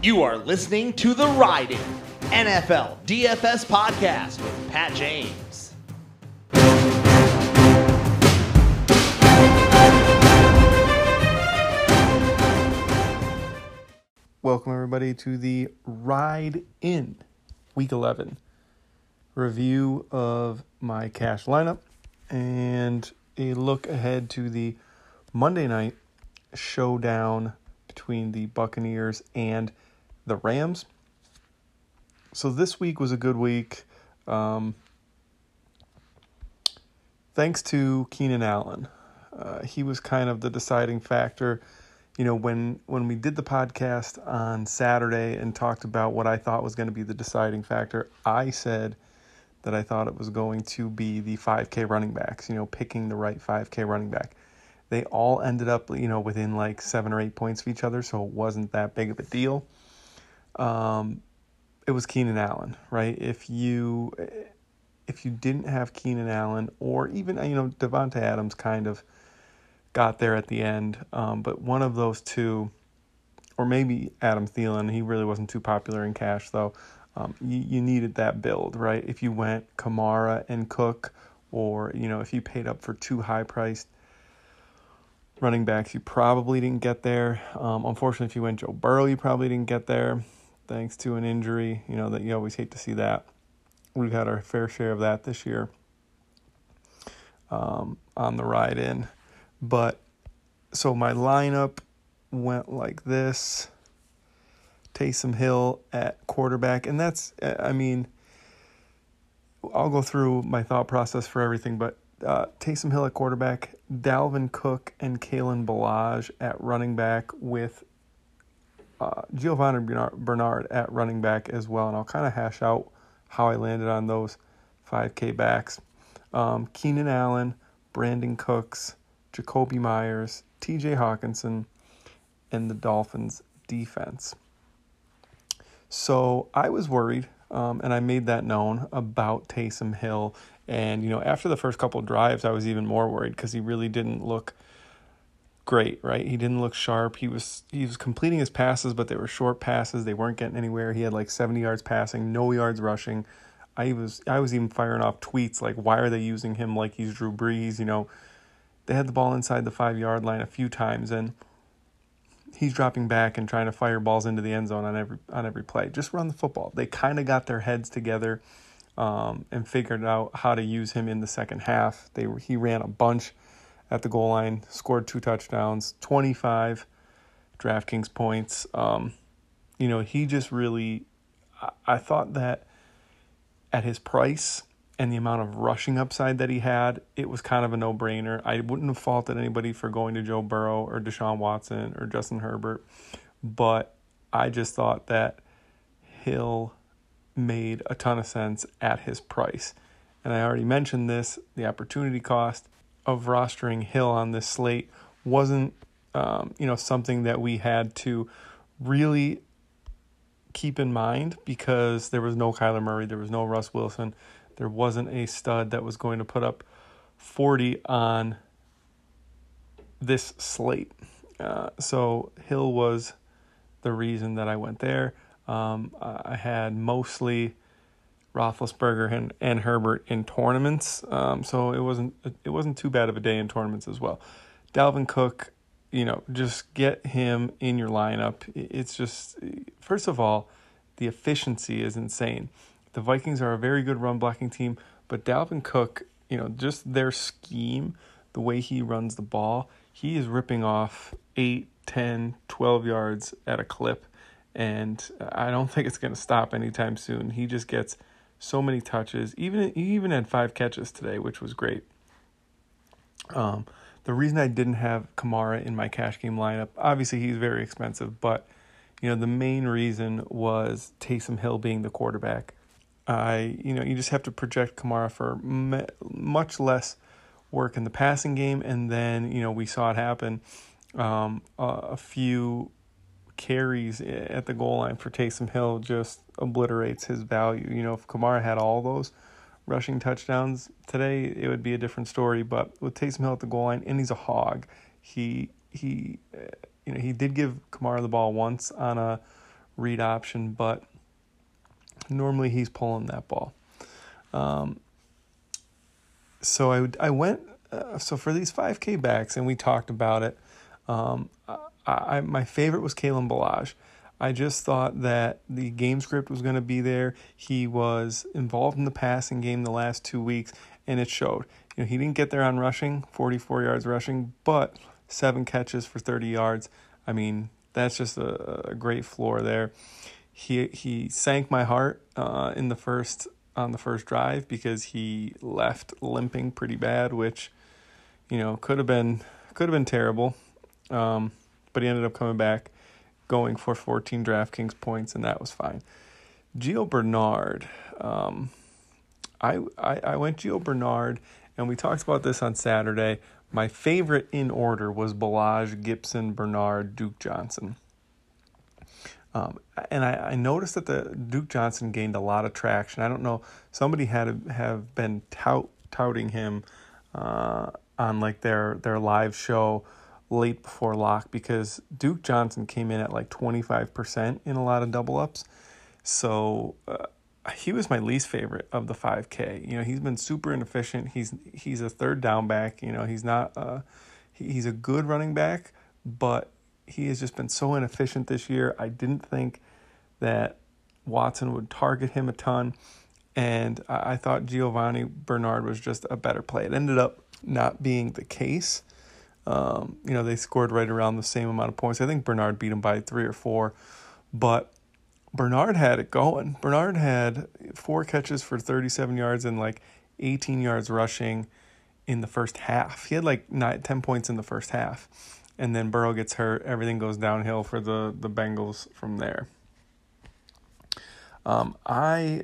You are listening to the Riding NFL DFS podcast with Pat James. Welcome, everybody, to the Ride In Week 11 review of my cash lineup and a look ahead to the Monday night showdown between the Buccaneers and the Rams. So, this week was a good week. Um, thanks to Keenan Allen. Uh, he was kind of the deciding factor you know when when we did the podcast on Saturday and talked about what I thought was going to be the deciding factor, I said that I thought it was going to be the 5K running backs. You know, picking the right 5K running back. They all ended up you know within like seven or eight points of each other, so it wasn't that big of a deal. Um, it was Keenan Allen, right? If you if you didn't have Keenan Allen or even you know Davante Adams, kind of got there at the end. Um, but one of those two, or maybe Adam Thielen, he really wasn't too popular in cash though. Um, you, you needed that build, right? If you went Kamara and Cook, or you know, if you paid up for two high priced running backs, you probably didn't get there. Um, unfortunately, if you went Joe Burrow, you probably didn't get there, thanks to an injury. You know that you always hate to see that. We've had our fair share of that this year um, on the ride in. But so my lineup went like this Taysom Hill at quarterback. And that's, I mean, I'll go through my thought process for everything, but uh, Taysom Hill at quarterback, Dalvin Cook and Kalen Ballage at running back with uh, Giovani Bernard at running back as well. And I'll kind of hash out how I landed on those 5K backs. Um, Keenan Allen, Brandin Cooks, Jakobi Meyers, TJ Hockenson, and the Dolphins defense. So I was worried, um, and I made that known about Taysom Hill. And, you know, after the first couple drives, I was even more worried because he really didn't look great, right? He didn't look sharp. He was he was completing his passes, but they were short passes. They weren't getting anywhere. He had like 70 yards passing, no yards rushing. I was I was even firing off tweets like, why are they using him like he's Drew Brees? You know, they had the ball inside the five yard line a few times, and he's dropping back and trying to fire balls into the end zone on every on every play. Just run the football. They kind of got their heads together um, and figured out how to use him in the second half. They he ran a bunch at the goal line, scored two touchdowns, twenty five DraftKings points. Um, you know, he just really. I, I thought that at his price and the amount of rushing upside that he had, it was kind of a no brainer. I wouldn't have faulted anybody for going to Joe Burrow or Deshaun Watson or Justin Herbert, but I just thought that Hill made a ton of sense at his price. And I already mentioned this the opportunity cost of rostering Hill on this slate wasn't um, you know something that we had to really keep in mind because there was no Kyler Murray, there was no Russ Wilson there wasn't a stud that was going to put up 40 on this slate. Uh, so Hill was the reason that I went there. Um, I had mostly Roethlisberger and, and Herbert in tournaments, um, so it wasn't it wasn't too bad of a day in tournaments as well. Dalvin Cook, you know, just get him in your lineup. It's just first of all, the efficiency is insane. The Vikings are a very good run blocking team, but Dalvin Cook, you know, just their scheme, the way he runs the ball, he is ripping off 8, 10, 12 yards at a clip. And I don't think it's going to stop anytime soon. He just gets so many touches. Even he even had five catches today, which was great. Um, the reason I didn't have Kamara in my cash game lineup, obviously he's very expensive, but you know the main reason was Taysom Hill being the quarterback. I, you know, you just have to project Kamara for me, much less work in the passing game, and then you know we saw it happen. Um, a few carries at the goal line for Taysom Hill just obliterates his value. You know, if Kamara had all those rushing touchdowns today, it would be a different story. But with Taysom Hill at the goal line, and he's a hog, he he, uh, you know, he did give Kamara the ball once on a read option, but normally he's pulling that ball. Um, so I I went uh, so for these 5K backs, and we talked about it. Um, I, my favorite was Kalen Ballage. I just thought that the game script was going to be there. He was involved in the passing game the last two weeks, and it showed. You know, he didn't get there on rushing, 44 yards rushing, but seven catches for 30 yards. I mean, that's just a, a great floor there. He he sank my heart uh, in the first on the first drive because he left limping pretty bad, which you know could have been could have been terrible. Um, but he ended up coming back, going for 14 DraftKings points, and that was fine. Gio Bernard, um, I, I I went Gio Bernard, and we talked about this on Saturday. My favorite in order was Ballage, Gibson, Bernard, Duke Johnson. Um, and I, I, noticed that the Duke Johnson gained a lot of traction. I don't know, somebody had have been tout, touting him uh, on like their their live show late before lock because Duke Johnson came in at like 25% in a lot of double ups. So uh, he was my least favorite of the 5K. You know, he's been super inefficient. He's he's a third down back. You know, he's not uh, he's a good running back, but he has just been so inefficient this year. I didn't think that Watson would target him a ton, and I, I thought Giovani Bernard was just a better play. It ended up not being the case. Um, you know, they scored right around the same amount of points. I think Bernard beat him by three or four, but Bernard had it going. Bernard had four catches for 37 yards and like 18 yards rushing in the first half. He had like nine, 10 points in the first half. And then Burrow gets hurt. Everything goes downhill for the, the Bengals from there. Um, I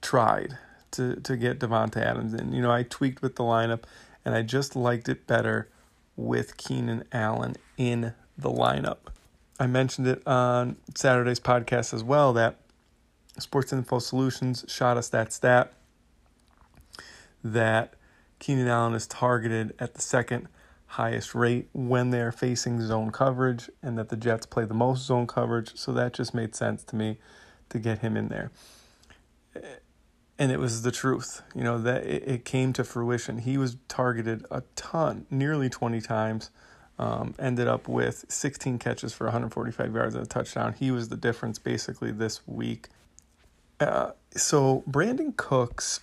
tried to, to get Davante Adams in. You know, I tweaked with the lineup and I just liked it better with Keenan Allen in the lineup. I mentioned it on Saturday's podcast as well that Sports Info Solutions shot us that stat that Keenan Allen is targeted at the second highest rate when they're facing zone coverage, and that the Jets play the most zone coverage. So that just made sense to me to get him in there. And it was the truth, you know, that it came to fruition. He was targeted a ton, nearly 20 times um, ended up with 16 catches for 145 yards and a touchdown. He was the difference basically this week. Uh, so Brandin Cooks,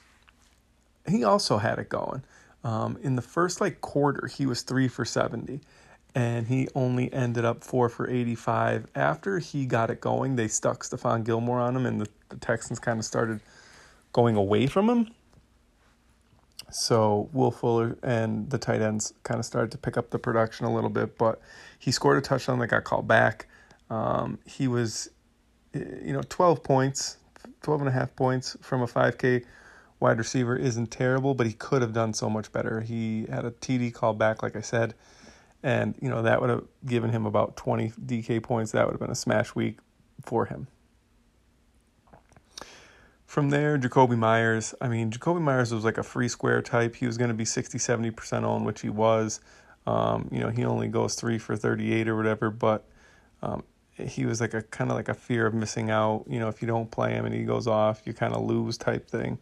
he also had it going. Um, in the first like quarter, he was three for 70, and he only ended up four for 85. After he got it going, they stuck Stephon Gilmore on him, and the, the Texans kind of started going away from him. So Will Fuller and the tight ends kind of started to pick up the production a little bit, but he scored a touchdown that got called back. Um, he was, you know, 12 points, 12 and a half points from a 5K wide receiver isn't terrible, but he could have done so much better. He had a TD call back, like I said, and, you know, that would have given him about 20 DK points. That would have been a smash week for him. From there, Jakobi Meyers. I mean, Jakobi Meyers was like a free square type. He was going to be 60, 70% on, which he was. Um, you know, he only goes three for 38 or whatever, but um, he was like a kind of like a fear of missing out. You know, if you don't play him and he goes off, you kind of lose type thing.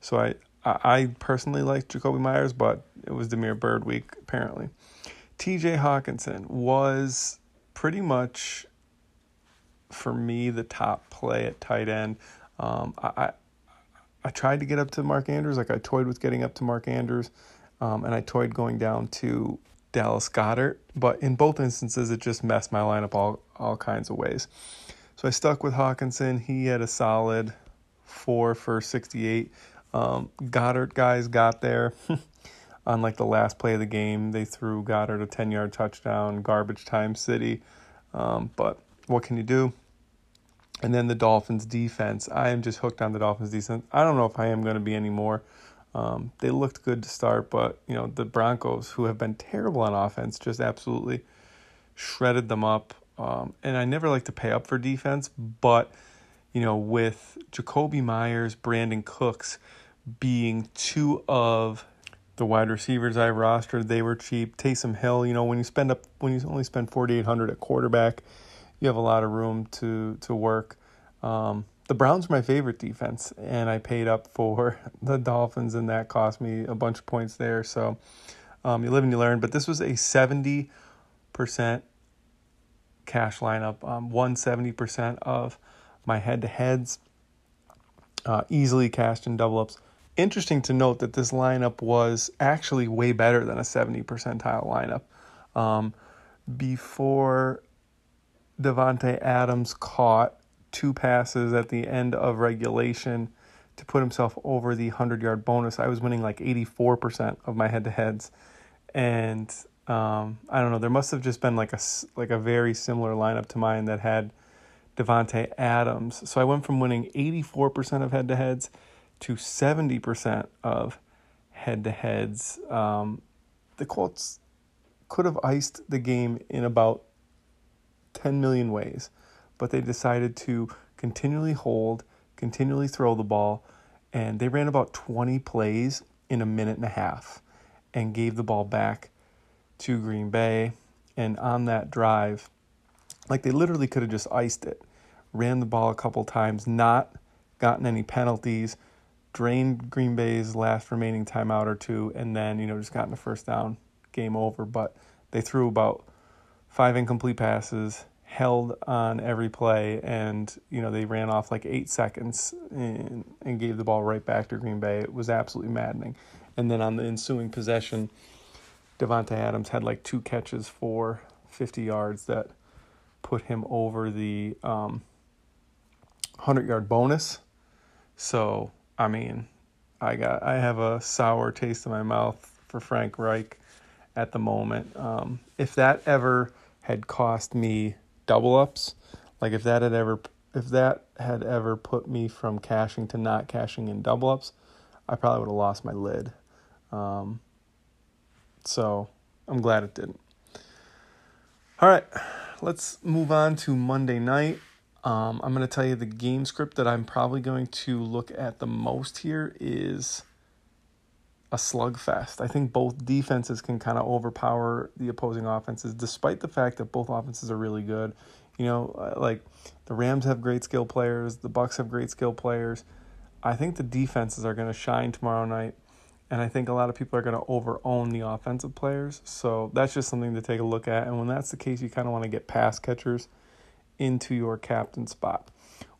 So I, I personally like Jakobi Meyers, but it was Damiere Byrd week apparently. T.J. Hockenson was pretty much for me the top play at tight end. Um, I, I tried to get up to Mark Andrews, like I toyed with getting up to Mark Andrews, um, and I toyed going down to Dallas Goedert. but in both instances, it just messed my lineup all all kinds of ways. So I stuck with Hockenson. He had a solid four for 68. Um, Goedert guys got there on like the last play of the game. They threw Goddard a 10 yard touchdown, garbage time city. Um, but what can you do? And then the Dolphins defense. I am just hooked on the Dolphins defense. I don't know if I am going to be anymore. Um, they looked good to start, but you know the Broncos, who have been terrible on offense, just absolutely shredded them up. Um, and I never like to pay up for defense, but you know with Jakobi Meyers, Brandin Cooks being two of the wide receivers I rostered, they were cheap. Taysom Hill, you know when you spend up when you only spend forty eight hundred at quarterback you have a lot of room to to work. Um, the Browns are my favorite defense, and I paid up for the Dolphins, and that cost me a bunch of points there. So um, you live and you learn. But this was a seventy percent cash lineup, um, one seventy percent of my head to heads, uh, easily cashed in double ups. Interesting to note that this lineup was actually way better than a 70 percentile lineup. Um, before Davante Adams caught two passes at the end of regulation to put himself over the 100 yard bonus, I was winning like 84% of my head to heads. And um, I don't know, there must have just been like a, like a very similar lineup to mine that had Davante Adams. So I went from winning 84% of head to heads to 70% of head to heads. Um, the Colts could have iced the game in about 10 million ways, but they decided to continually hold, continually throw the ball, and they ran about 20 plays in a minute and a half and gave the ball back to Green Bay. And on that drive, like they literally could have just iced it, ran the ball a couple times, not gotten any penalties, drained Green Bay's last remaining timeout or two, and then, you know, just gotten a first down, game over. But they threw about five incomplete passes, held on every play, and, you know, they ran off like eight seconds and, and gave the ball right back to Green Bay. It was absolutely maddening. And then on the ensuing possession, Davante Adams had like two catches for 50 yards that put him over the um, 100 yard bonus. So I mean, I got I have a sour taste in my mouth for Frank Reich at the moment. Um, if that ever had cost me double ups, like if that had ever if that had ever put me from cashing to not cashing in double ups, I probably would have lost my lid. Um, so I'm glad it didn't. All right, let's move on to Monday night. Um, I'm going to tell you the game script that I'm probably going to look at the most here is a slugfest. I think both defenses can kind of overpower the opposing offenses, despite the fact that both offenses are really good. You know, uh, like the Rams have great skill players, the Bucks have great skill players. I think the defenses are going to shine tomorrow night, and I think a lot of people are going to over own the offensive players. So that's just something to take a look at. And when that's the case, you kind of want to get pass catchers into your captain spot.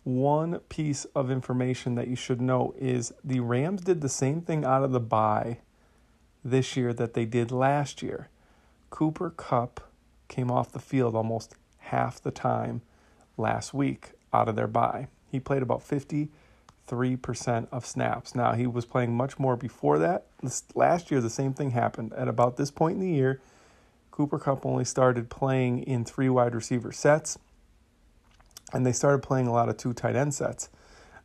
One piece of information that you should know is the Rams did the same thing out of the bye this year that they did last year. Cooper Kupp came off the field almost half the time last week out of their bye. He played about 53% of snaps. Now, he was playing much more before that. Last year, the same thing happened. At about this point in the year, Cooper Kupp only started playing in three wide receiver sets and they started playing a lot of two tight end sets.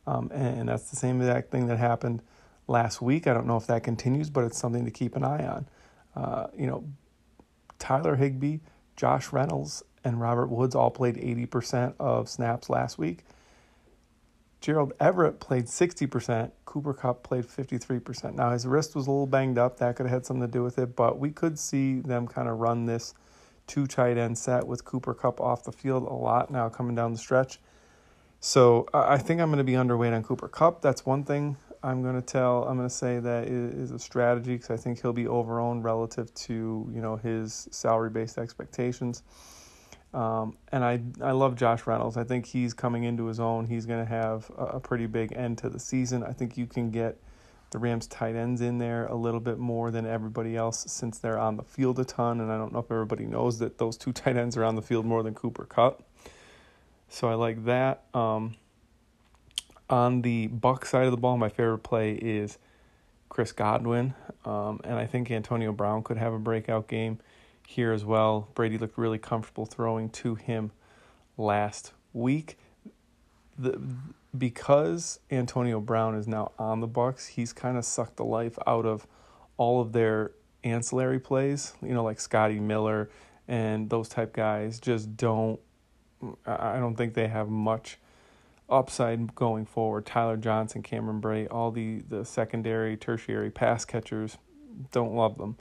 Um, and that's the same exact thing that happened last week. I don't know if that continues, but it's something to keep an eye on. Uh, you know, Tyler Higbee, Josh Reynolds, and Robert Woods all played 80% of snaps last week. Gerald Everett played 60%. Cooper Kupp played 53%. Now, his wrist was a little banged up. That could have had something to do with it, but we could see them kind of run this two tight end set with Cooper Kupp off the field a lot now coming down the stretch. So I think I'm going to be underweight on Cooper Kupp. That's one thing I'm going to tell. I'm going to say that is a strategy because I think he'll be overowned relative to you know his salary based expectations. Um, and I I love Josh Reynolds. I think he's coming into his own. He's going to have a, a pretty big end to the season. I think you can get the Rams tight ends in there a little bit more than everybody else since they're on the field a ton. And I don't know if everybody knows that those two tight ends are on the field more than Cooper Kupp. So I like that. Um, on the Buck side of the ball, my favorite play is Chris Godwin. Um, and I think Antonio Brown could have a breakout game here as well. Brady looked really comfortable throwing to him last week. The because Antonio Brown is now on the Bucks, he's kind of sucked the life out of all of their ancillary plays. You know, like Scotty Miller and those type guys just don't. I don't think they have much upside going forward. Tyler Johnson, Cameron Brate, all the the secondary, tertiary pass catchers, don't love them.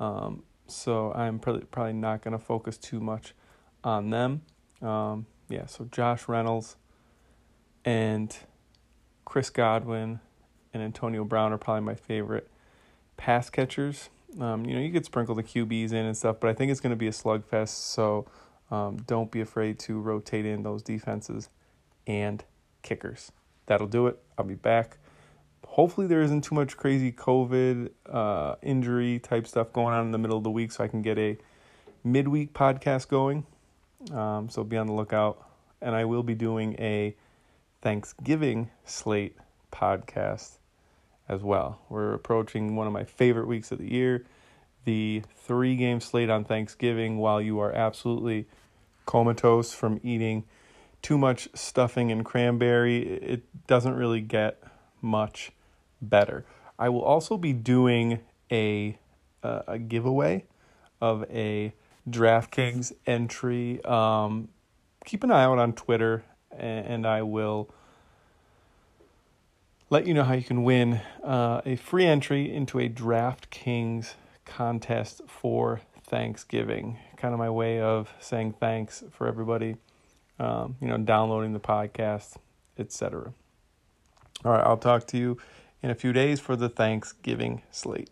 Um, so I'm probably probably not going to focus too much on them. Um, yeah, so Josh Reynolds and Chris Godwin and Antonio Brown are probably my favorite pass catchers. Um, you know, you could sprinkle the QBs in and stuff, but I think it's going to be a slugfest. So um, don't be afraid to rotate in those defenses and kickers. That'll do it. I'll be back. Hopefully, there isn't too much crazy COVID uh, injury type stuff going on in the middle of the week, so I can get a midweek podcast going. Um, so be on the lookout. And I will be doing a Thanksgiving slate podcast as well. We're approaching one of my favorite weeks of the year, the three game slate on Thanksgiving, while you are absolutely comatose from eating too much stuffing and cranberry. It doesn't really get much better. I will also be doing a uh, a giveaway of a DraftKings entry. Um, keep an eye out on Twitter, and I will let you know how you can win uh, a free entry into a DraftKings contest for Thanksgiving. Kind of my way of saying thanks for everybody, um, you know, downloading the podcast, etc. All right, I'll talk to you in a few days for the Thanksgiving slate.